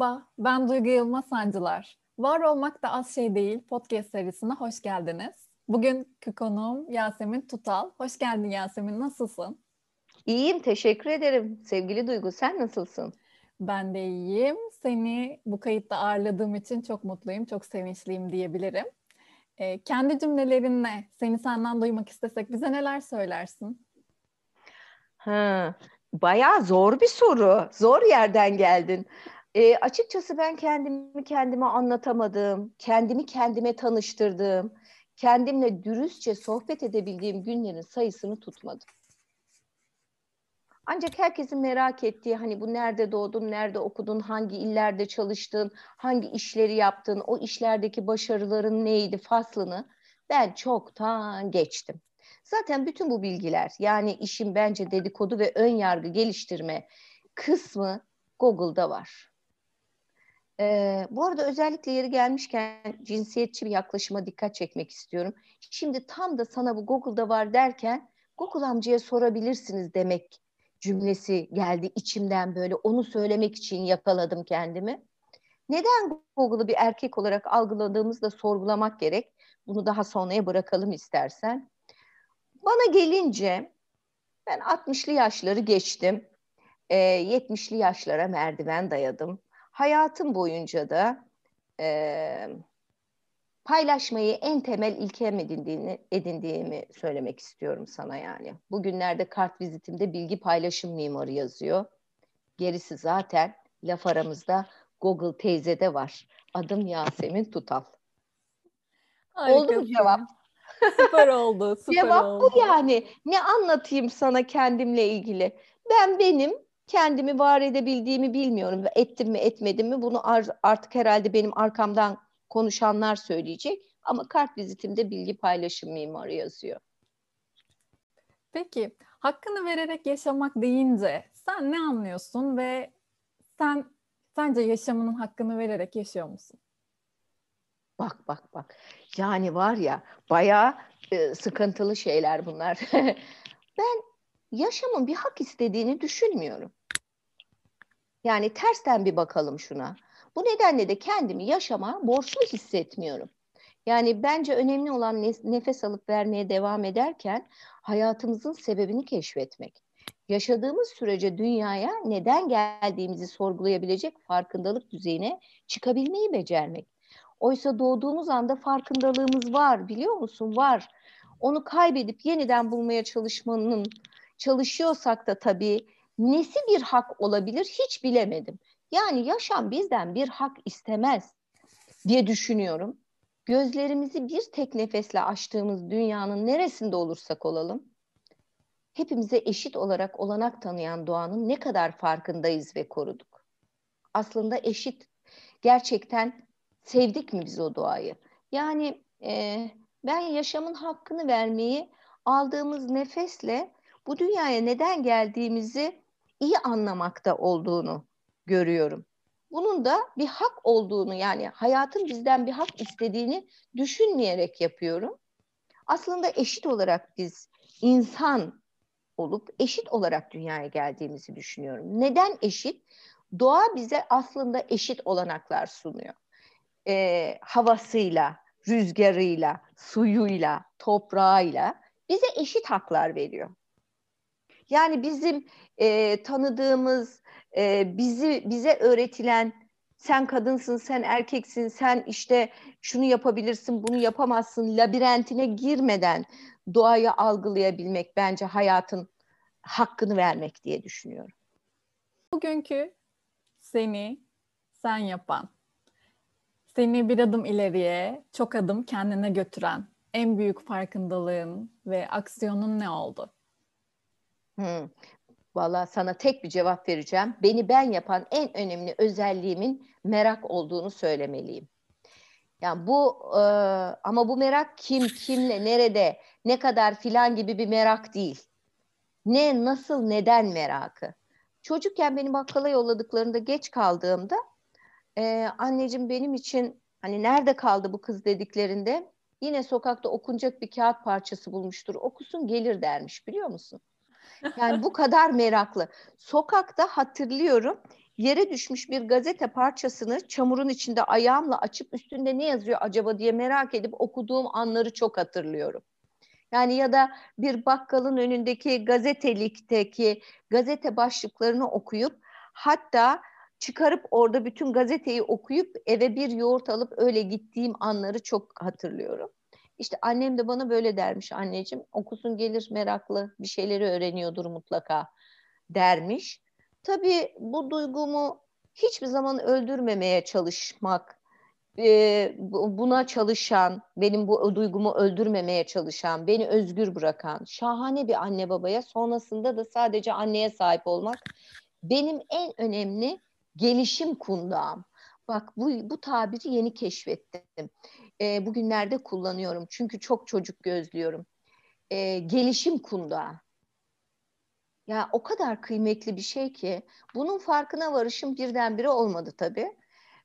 Merhaba, ben Duygu Yılmaz Sancılar. Var Olmak da Az Şey Değil podcast serisine hoş geldiniz. Bugünkü konuğum Yasemin Tutal. Hoş geldin Yasemin, nasılsın? İyiyim, teşekkür ederim. Sevgili Duygu, sen nasılsın? Ben de iyiyim. Seni bu kayıtta ağırladığım için çok mutluyum, çok sevinçliyim diyebilirim. Ee, kendi cümlelerinle seni senden duymak istesek bize neler söylersin? Ha, bayağı zor bir soru. Zor yerden geldin. E, açıkçası ben kendimi kendime anlatamadım, kendimi kendime tanıştırdığım, kendimle dürüstçe sohbet edebildiğim günlerin sayısını tutmadım. Ancak herkesin merak ettiği hani bu nerede doğdun, nerede okudun, hangi illerde çalıştın, hangi işleri yaptın, o işlerdeki başarıların neydi faslını ben çoktan geçtim. Zaten bütün bu bilgiler yani işin bence dedikodu ve ön yargı geliştirme kısmı Google'da var. Ee, bu arada özellikle yeri gelmişken cinsiyetçi bir yaklaşıma dikkat çekmek istiyorum. Şimdi tam da sana bu Google'da var derken Google amcaya sorabilirsiniz demek cümlesi geldi içimden böyle onu söylemek için yakaladım kendimi. Neden Google'ı bir erkek olarak algıladığımızda sorgulamak gerek. Bunu daha sonraya bırakalım istersen. Bana gelince ben 60'lı yaşları geçtim. E, 70'li yaşlara merdiven dayadım hayatım boyunca da e, paylaşmayı en temel ilkem edindiğini, edindiğimi söylemek istiyorum sana yani. Bugünlerde kart vizitimde bilgi paylaşım mimarı yazıyor. Gerisi zaten laf aramızda Google teyzede var. Adım Yasemin Tutal. Harikasın. Oldu mu cevap? Süper oldu. Süper cevap oldu. bu yani. Ne anlatayım sana kendimle ilgili? Ben benim kendimi var edebildiğimi bilmiyorum. Ettim mi etmedim mi bunu artık herhalde benim arkamdan konuşanlar söyleyecek. Ama kart vizitimde bilgi paylaşım mimarı yazıyor. Peki hakkını vererek yaşamak deyince sen ne anlıyorsun ve sen sence yaşamının hakkını vererek yaşıyor musun? Bak bak bak. Yani var ya bayağı e, sıkıntılı şeyler bunlar. ben yaşamın bir hak istediğini düşünmüyorum. Yani tersten bir bakalım şuna. Bu nedenle de kendimi yaşama borçlu hissetmiyorum. Yani bence önemli olan nefes alıp vermeye devam ederken hayatımızın sebebini keşfetmek. Yaşadığımız sürece dünyaya neden geldiğimizi sorgulayabilecek farkındalık düzeyine çıkabilmeyi becermek. Oysa doğduğumuz anda farkındalığımız var, biliyor musun? Var. Onu kaybedip yeniden bulmaya çalışmanın çalışıyorsak da tabii nesi bir hak olabilir hiç bilemedim. Yani yaşam bizden bir hak istemez diye düşünüyorum. Gözlerimizi bir tek nefesle açtığımız dünyanın neresinde olursak olalım, hepimize eşit olarak olanak tanıyan doğanın ne kadar farkındayız ve koruduk. Aslında eşit, gerçekten sevdik mi biz o doğayı? Yani e, ben yaşamın hakkını vermeyi aldığımız nefesle bu dünyaya neden geldiğimizi iyi anlamakta olduğunu görüyorum. Bunun da bir hak olduğunu yani hayatın bizden bir hak istediğini düşünmeyerek yapıyorum. Aslında eşit olarak biz insan olup eşit olarak dünyaya geldiğimizi düşünüyorum. Neden eşit? Doğa bize aslında eşit olanaklar sunuyor. Ee, havasıyla, rüzgarıyla, suyuyla, toprağıyla bize eşit haklar veriyor. Yani bizim e, tanıdığımız, e, bizi bize öğretilen sen kadınsın, sen erkeksin, sen işte şunu yapabilirsin, bunu yapamazsın labirentine girmeden doğayı algılayabilmek bence hayatın hakkını vermek diye düşünüyorum. Bugünkü seni sen yapan, seni bir adım ileriye, çok adım kendine götüren en büyük farkındalığın ve aksiyonun ne oldu? Hmm. Valla sana tek bir cevap vereceğim. Beni ben yapan en önemli özelliğimin merak olduğunu söylemeliyim. Yani bu e, ama bu merak kim, kimle, nerede, ne kadar filan gibi bir merak değil. Ne, nasıl, neden merakı. Çocukken beni bakkala yolladıklarında geç kaldığımda e, anneciğim benim için hani nerede kaldı bu kız dediklerinde yine sokakta okunacak bir kağıt parçası bulmuştur. Okusun gelir dermiş biliyor musun? Yani bu kadar meraklı. Sokakta hatırlıyorum yere düşmüş bir gazete parçasını çamurun içinde ayağımla açıp üstünde ne yazıyor acaba diye merak edip okuduğum anları çok hatırlıyorum. Yani ya da bir bakkalın önündeki gazetelikteki gazete başlıklarını okuyup hatta çıkarıp orada bütün gazeteyi okuyup eve bir yoğurt alıp öyle gittiğim anları çok hatırlıyorum. İşte annem de bana böyle dermiş anneciğim okusun gelir meraklı bir şeyleri öğreniyordur mutlaka dermiş. Tabii bu duygumu hiçbir zaman öldürmemeye çalışmak, e, buna çalışan, benim bu duygumu öldürmemeye çalışan, beni özgür bırakan şahane bir anne babaya sonrasında da sadece anneye sahip olmak benim en önemli gelişim kundağım. Bak bu, bu tabiri yeni keşfettim. E, bugünlerde kullanıyorum çünkü çok çocuk gözlüyorum. E, gelişim kundağı. Ya o kadar kıymetli bir şey ki bunun farkına varışım birdenbire olmadı tabii.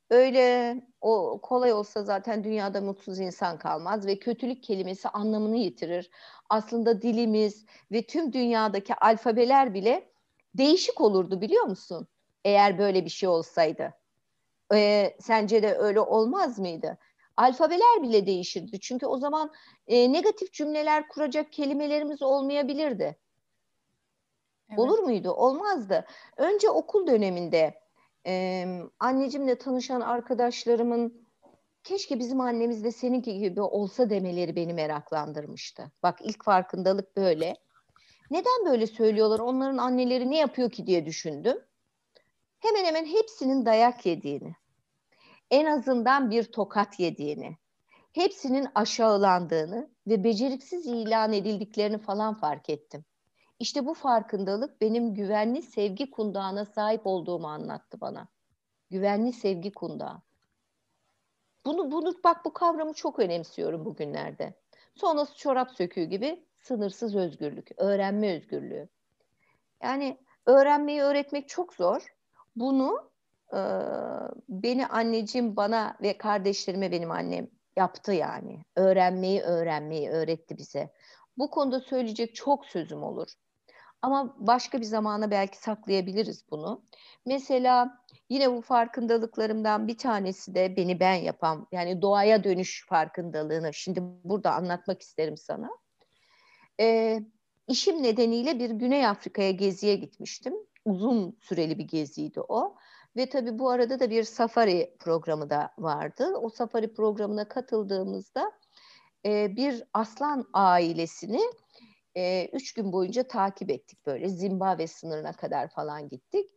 Öyle o kolay olsa zaten dünyada mutsuz insan kalmaz ve kötülük kelimesi anlamını yitirir. Aslında dilimiz ve tüm dünyadaki alfabeler bile değişik olurdu biliyor musun? Eğer böyle bir şey olsaydı. Ee, sence de öyle olmaz mıydı? Alfabeler bile değişirdi. Çünkü o zaman e, negatif cümleler kuracak kelimelerimiz olmayabilirdi. Evet. Olur muydu? Olmazdı. Önce okul döneminde e, annecimle tanışan arkadaşlarımın keşke bizim annemiz de seninki gibi olsa demeleri beni meraklandırmıştı. Bak ilk farkındalık böyle. Neden böyle söylüyorlar? Onların anneleri ne yapıyor ki diye düşündüm. Hemen hemen hepsinin dayak yediğini, en azından bir tokat yediğini, hepsinin aşağılandığını ve beceriksiz ilan edildiklerini falan fark ettim. İşte bu farkındalık benim güvenli sevgi kundağına sahip olduğumu anlattı bana. Güvenli sevgi kundağı. Bunu, bunu bak bu kavramı çok önemsiyorum bugünlerde. Sonrası çorap söküğü gibi sınırsız özgürlük, öğrenme özgürlüğü. Yani öğrenmeyi öğretmek çok zor. Bunu e, beni anneciğim bana ve kardeşlerime benim annem yaptı yani. Öğrenmeyi öğrenmeyi öğretti bize. Bu konuda söyleyecek çok sözüm olur. Ama başka bir zamana belki saklayabiliriz bunu. Mesela yine bu farkındalıklarımdan bir tanesi de beni ben yapan yani doğaya dönüş farkındalığını şimdi burada anlatmak isterim sana. Ee, işim nedeniyle bir Güney Afrika'ya geziye gitmiştim. Uzun süreli bir geziydi o. Ve tabii bu arada da bir safari programı da vardı. O safari programına katıldığımızda e, bir aslan ailesini e, üç gün boyunca takip ettik böyle Zimbabwe sınırına kadar falan gittik.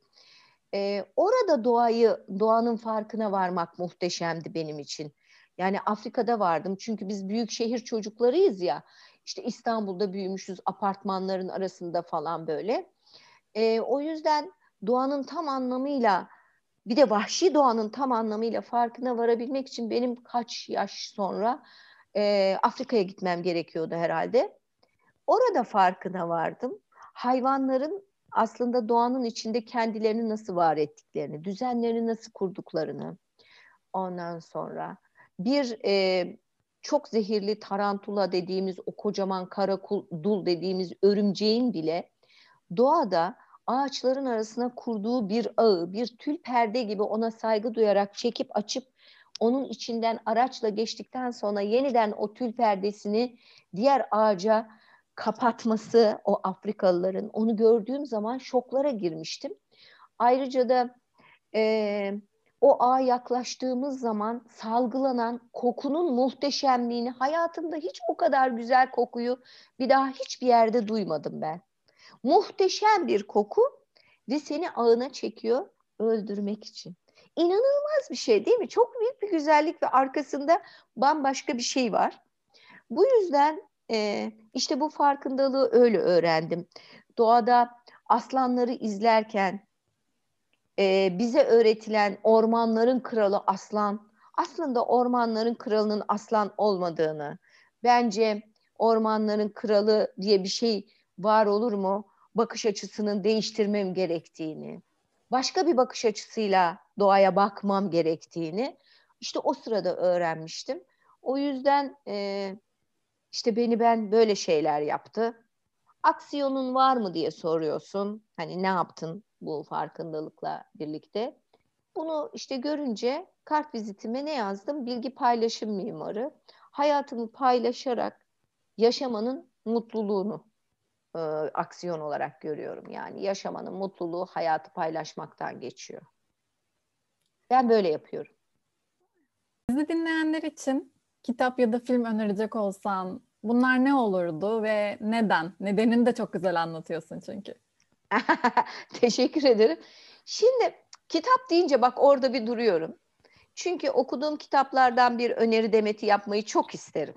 E, orada doğayı, doğanın farkına varmak muhteşemdi benim için. Yani Afrika'da vardım çünkü biz büyük şehir çocuklarıyız ya. İşte İstanbul'da büyümüşüz apartmanların arasında falan böyle. E, o yüzden doğanın tam anlamıyla bir de vahşi doğanın tam anlamıyla farkına varabilmek için benim kaç yaş sonra e, Afrika'ya gitmem gerekiyordu herhalde. Orada farkına vardım. Hayvanların aslında doğanın içinde kendilerini nasıl var ettiklerini, düzenlerini nasıl kurduklarını. Ondan sonra bir e, çok zehirli tarantula dediğimiz o kocaman karakul dediğimiz örümceğin bile doğada ağaçların arasına kurduğu bir ağı, bir tül perde gibi ona saygı duyarak çekip açıp onun içinden araçla geçtikten sonra yeniden o tül perdesini diğer ağaca kapatması o Afrikalıların onu gördüğüm zaman şoklara girmiştim. Ayrıca da e, o ağa yaklaştığımız zaman salgılanan kokunun muhteşemliğini hayatımda hiç o kadar güzel kokuyu bir daha hiçbir yerde duymadım ben. Muhteşem bir koku ve seni ağına çekiyor öldürmek için. İnanılmaz bir şey değil mi? Çok büyük bir güzellik ve arkasında bambaşka bir şey var. Bu yüzden e, işte bu farkındalığı öyle öğrendim. Doğada aslanları izlerken e, bize öğretilen ormanların kralı aslan aslında ormanların kralının aslan olmadığını bence ormanların kralı diye bir şey var olur mu? Bakış açısının değiştirmem gerektiğini, başka bir bakış açısıyla doğaya bakmam gerektiğini işte o sırada öğrenmiştim. O yüzden e, işte beni ben böyle şeyler yaptı. Aksiyonun var mı diye soruyorsun. Hani ne yaptın bu farkındalıkla birlikte? Bunu işte görünce kart vizitime ne yazdım? Bilgi paylaşım mimarı. Hayatımı paylaşarak yaşamanın mutluluğunu e, aksiyon olarak görüyorum. Yani yaşamanın mutluluğu hayatı paylaşmaktan geçiyor. Ben böyle yapıyorum. Bizi dinleyenler için kitap ya da film önerecek olsan bunlar ne olurdu ve neden? Nedenini de çok güzel anlatıyorsun çünkü. Teşekkür ederim. Şimdi kitap deyince bak orada bir duruyorum. Çünkü okuduğum kitaplardan bir öneri demeti yapmayı çok isterim.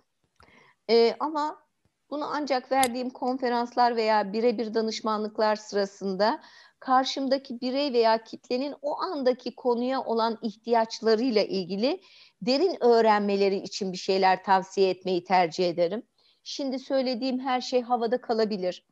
Ee, ama bunu ancak verdiğim konferanslar veya birebir danışmanlıklar sırasında karşımdaki birey veya kitlenin o andaki konuya olan ihtiyaçlarıyla ilgili derin öğrenmeleri için bir şeyler tavsiye etmeyi tercih ederim. Şimdi söylediğim her şey havada kalabilir.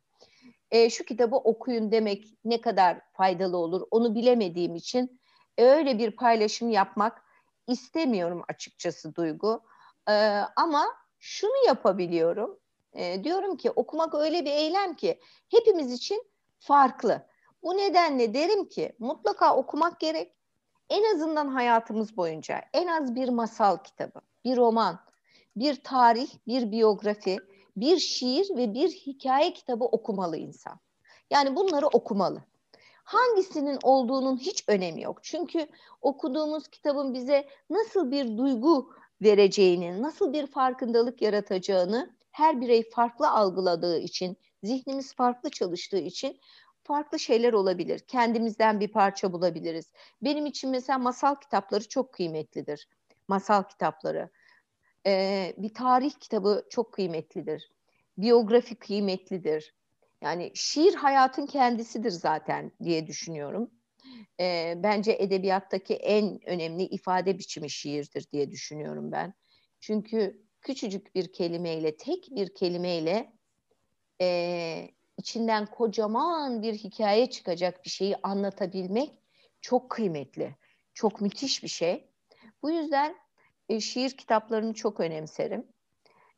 E, şu kitabı okuyun demek ne kadar faydalı olur onu bilemediğim için e, öyle bir paylaşım yapmak istemiyorum açıkçası Duygu. E, ama şunu yapabiliyorum. E, diyorum ki okumak öyle bir eylem ki hepimiz için farklı. Bu nedenle derim ki mutlaka okumak gerek. En azından hayatımız boyunca en az bir masal kitabı, bir roman, bir tarih, bir biyografi, bir şiir ve bir hikaye kitabı okumalı insan. Yani bunları okumalı. Hangisinin olduğunun hiç önemi yok. Çünkü okuduğumuz kitabın bize nasıl bir duygu vereceğini, nasıl bir farkındalık yaratacağını her birey farklı algıladığı için, zihnimiz farklı çalıştığı için farklı şeyler olabilir. Kendimizden bir parça bulabiliriz. Benim için mesela masal kitapları çok kıymetlidir. Masal kitapları. Ee, bir tarih kitabı çok kıymetlidir. Biyografi kıymetlidir. Yani şiir hayatın kendisidir zaten diye düşünüyorum. Ee, bence edebiyattaki en önemli ifade biçimi şiirdir diye düşünüyorum ben. Çünkü küçücük bir kelimeyle, tek bir kelimeyle e, içinden kocaman bir hikaye çıkacak bir şeyi anlatabilmek çok kıymetli. Çok müthiş bir şey. Bu yüzden e, şiir kitaplarını çok önemserim.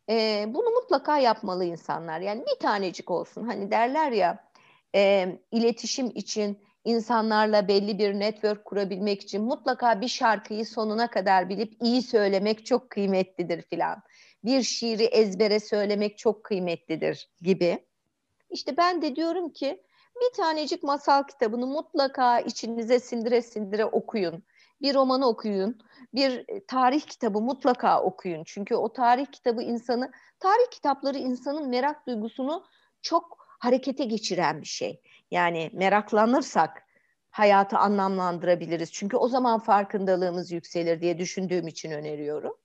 E, bunu mutlaka yapmalı insanlar. Yani bir tanecik olsun. Hani derler ya e, iletişim için insanlarla belli bir network kurabilmek için mutlaka bir şarkıyı sonuna kadar bilip iyi söylemek çok kıymetlidir filan. Bir şiiri ezbere söylemek çok kıymetlidir gibi. İşte ben de diyorum ki bir tanecik masal kitabını mutlaka içinize sindire sindire okuyun. Bir romanı okuyun, bir e, tarih kitabı mutlaka okuyun. Çünkü o tarih kitabı insanı, tarih kitapları insanın merak duygusunu çok harekete geçiren bir şey. Yani meraklanırsak hayatı anlamlandırabiliriz. Çünkü o zaman farkındalığımız yükselir diye düşündüğüm için öneriyorum.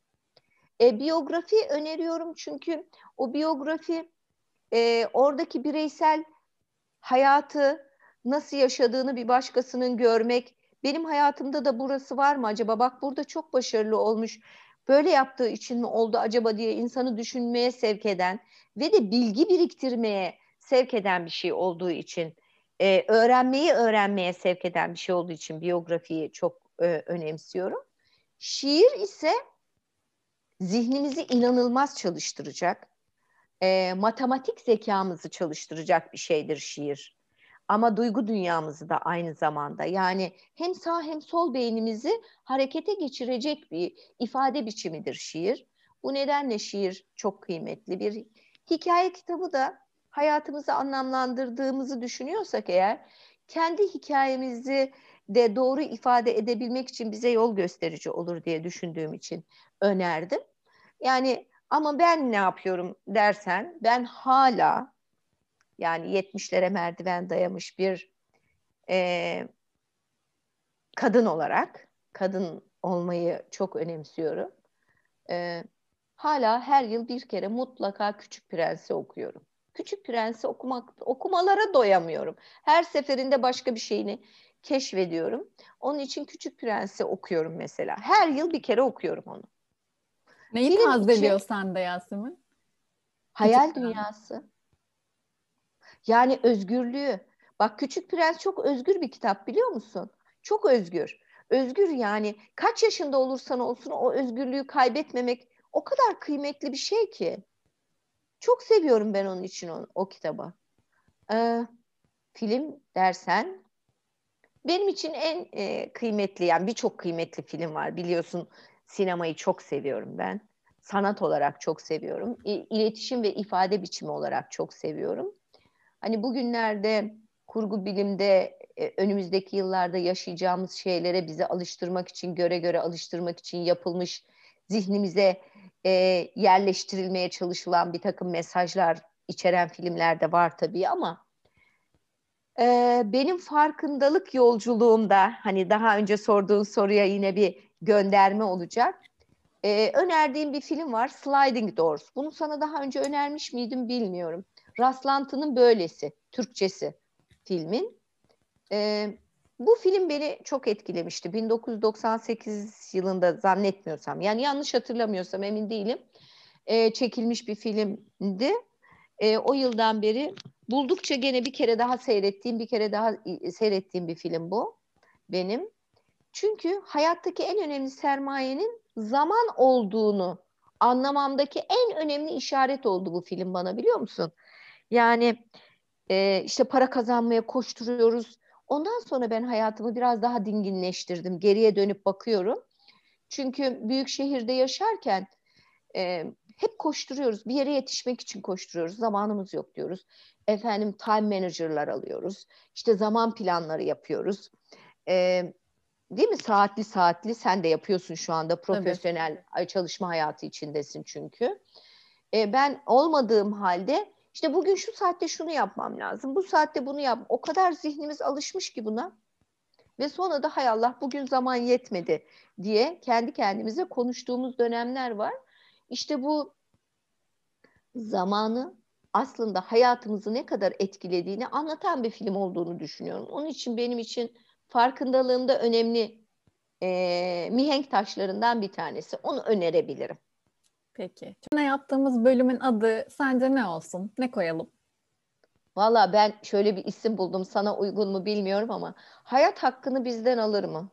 E, biyografi öneriyorum çünkü o biyografi e, oradaki bireysel hayatı nasıl yaşadığını bir başkasının görmek, benim hayatımda da burası var mı acaba? Bak burada çok başarılı olmuş. Böyle yaptığı için mi oldu acaba diye insanı düşünmeye sevk eden ve de bilgi biriktirmeye sevk eden bir şey olduğu için, e, öğrenmeyi öğrenmeye sevk eden bir şey olduğu için biyografiyi çok e, önemsiyorum. Şiir ise zihnimizi inanılmaz çalıştıracak e, matematik zekamızı çalıştıracak bir şeydir şiir. Ama duygu dünyamızı da aynı zamanda yani hem sağ hem sol beynimizi harekete geçirecek bir ifade biçimidir şiir. Bu nedenle şiir çok kıymetli bir hikaye kitabı da hayatımızı anlamlandırdığımızı düşünüyorsak eğer kendi hikayemizi de doğru ifade edebilmek için bize yol gösterici olur diye düşündüğüm için önerdim. Yani ama ben ne yapıyorum dersen ben hala yani 70'lere merdiven dayamış bir e, kadın olarak kadın olmayı çok önemsiyorum. E, hala her yıl bir kere mutlaka Küçük Prens'i okuyorum. Küçük Prens'i okumak okumalara doyamıyorum. Her seferinde başka bir şeyini keşfediyorum. Onun için Küçük Prens'i okuyorum mesela. Her yıl bir kere okuyorum onu. Neyi Film tazeliyor için, sende Yasemin? Hayal Küçük dünyası. Yani özgürlüğü. Bak Küçük Prens çok özgür bir kitap biliyor musun? Çok özgür. Özgür yani kaç yaşında olursan olsun o özgürlüğü kaybetmemek o kadar kıymetli bir şey ki. Çok seviyorum ben onun için o, o kitabı. Ee, film dersen benim için en e, kıymetli yani birçok kıymetli film var. Biliyorsun sinemayı çok seviyorum ben. Sanat olarak çok seviyorum. İletişim ve ifade biçimi olarak çok seviyorum. Hani bugünlerde kurgu bilimde e, önümüzdeki yıllarda yaşayacağımız şeylere bizi alıştırmak için göre göre alıştırmak için yapılmış zihnimize e, yerleştirilmeye çalışılan bir takım mesajlar içeren filmler de var tabii ama e, benim farkındalık yolculuğumda hani daha önce sorduğun soruya yine bir gönderme olacak. E, önerdiğim bir film var Sliding Doors. Bunu sana daha önce önermiş miydim bilmiyorum. Rastlantının Böylesi, Türkçesi filmin. E, bu film beni çok etkilemişti. 1998 yılında zannetmiyorsam, yani yanlış hatırlamıyorsam emin değilim. E, çekilmiş bir filmdi. E, o yıldan beri buldukça gene bir kere daha seyrettiğim, bir kere daha seyrettiğim bir film bu benim. Çünkü hayattaki en önemli sermayenin zaman olduğunu anlamamdaki en önemli işaret oldu bu film bana biliyor musun? Yani e, işte para kazanmaya koşturuyoruz. Ondan sonra ben hayatımı biraz daha dinginleştirdim. Geriye dönüp bakıyorum. Çünkü büyük şehirde yaşarken e, hep koşturuyoruz. Bir yere yetişmek için koşturuyoruz. Zamanımız yok diyoruz. Efendim time manager'lar alıyoruz. İşte zaman planları yapıyoruz. E, değil mi? Saatli saatli sen de yapıyorsun şu anda. Profesyonel Tabii. çalışma hayatı içindesin çünkü. E, ben olmadığım halde işte bugün şu saatte şunu yapmam lazım. Bu saatte bunu yap. O kadar zihnimiz alışmış ki buna. Ve sonra da hay Allah bugün zaman yetmedi diye kendi kendimize konuştuğumuz dönemler var. İşte bu zamanı aslında hayatımızı ne kadar etkilediğini anlatan bir film olduğunu düşünüyorum. Onun için benim için farkındalığımda önemli e, mihenk taşlarından bir tanesi. Onu önerebilirim. Peki. Şimdi yaptığımız bölümün adı sence ne olsun? Ne koyalım? Valla ben şöyle bir isim buldum. Sana uygun mu bilmiyorum ama hayat hakkını bizden alır mı?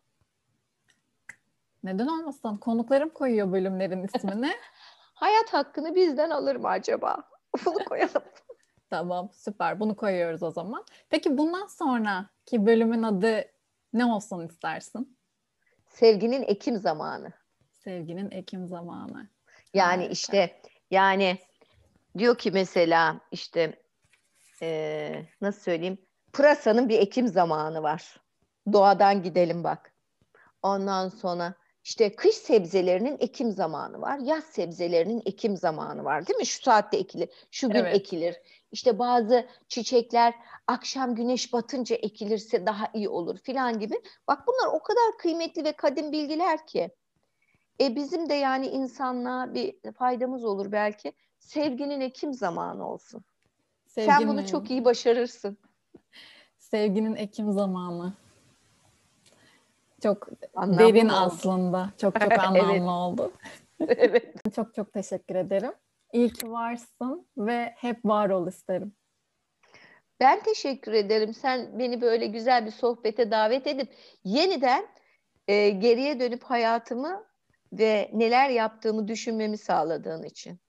Neden olmasın? Konuklarım koyuyor bölümlerin ismini. hayat hakkını bizden alır mı acaba? Bunu koyalım. tamam süper. Bunu koyuyoruz o zaman. Peki bundan sonraki bölümün adı ne olsun istersin? Sevginin Ekim zamanı. Sevginin Ekim zamanı. Yani işte yani diyor ki mesela işte e, nasıl söyleyeyim pırasanın bir ekim zamanı var. Doğadan gidelim bak. Ondan sonra işte kış sebzelerinin ekim zamanı var. Yaz sebzelerinin ekim zamanı var değil mi? Şu saatte ekilir, şu gün evet. ekilir. İşte bazı çiçekler akşam güneş batınca ekilirse daha iyi olur filan gibi. Bak bunlar o kadar kıymetli ve kadim bilgiler ki. E bizim de yani insanlığa bir faydamız olur belki. Sevginin ekim zamanı olsun. Sevginin... Sen bunu çok iyi başarırsın. Sevginin ekim zamanı. Çok anlamlı derin oldu. aslında. Çok çok anlamlı evet. oldu. evet. Çok çok teşekkür ederim. İyi ki varsın ve hep var ol isterim. Ben teşekkür ederim. Sen beni böyle güzel bir sohbete davet edip yeniden e, geriye dönüp hayatımı ve neler yaptığımı düşünmemi sağladığın için.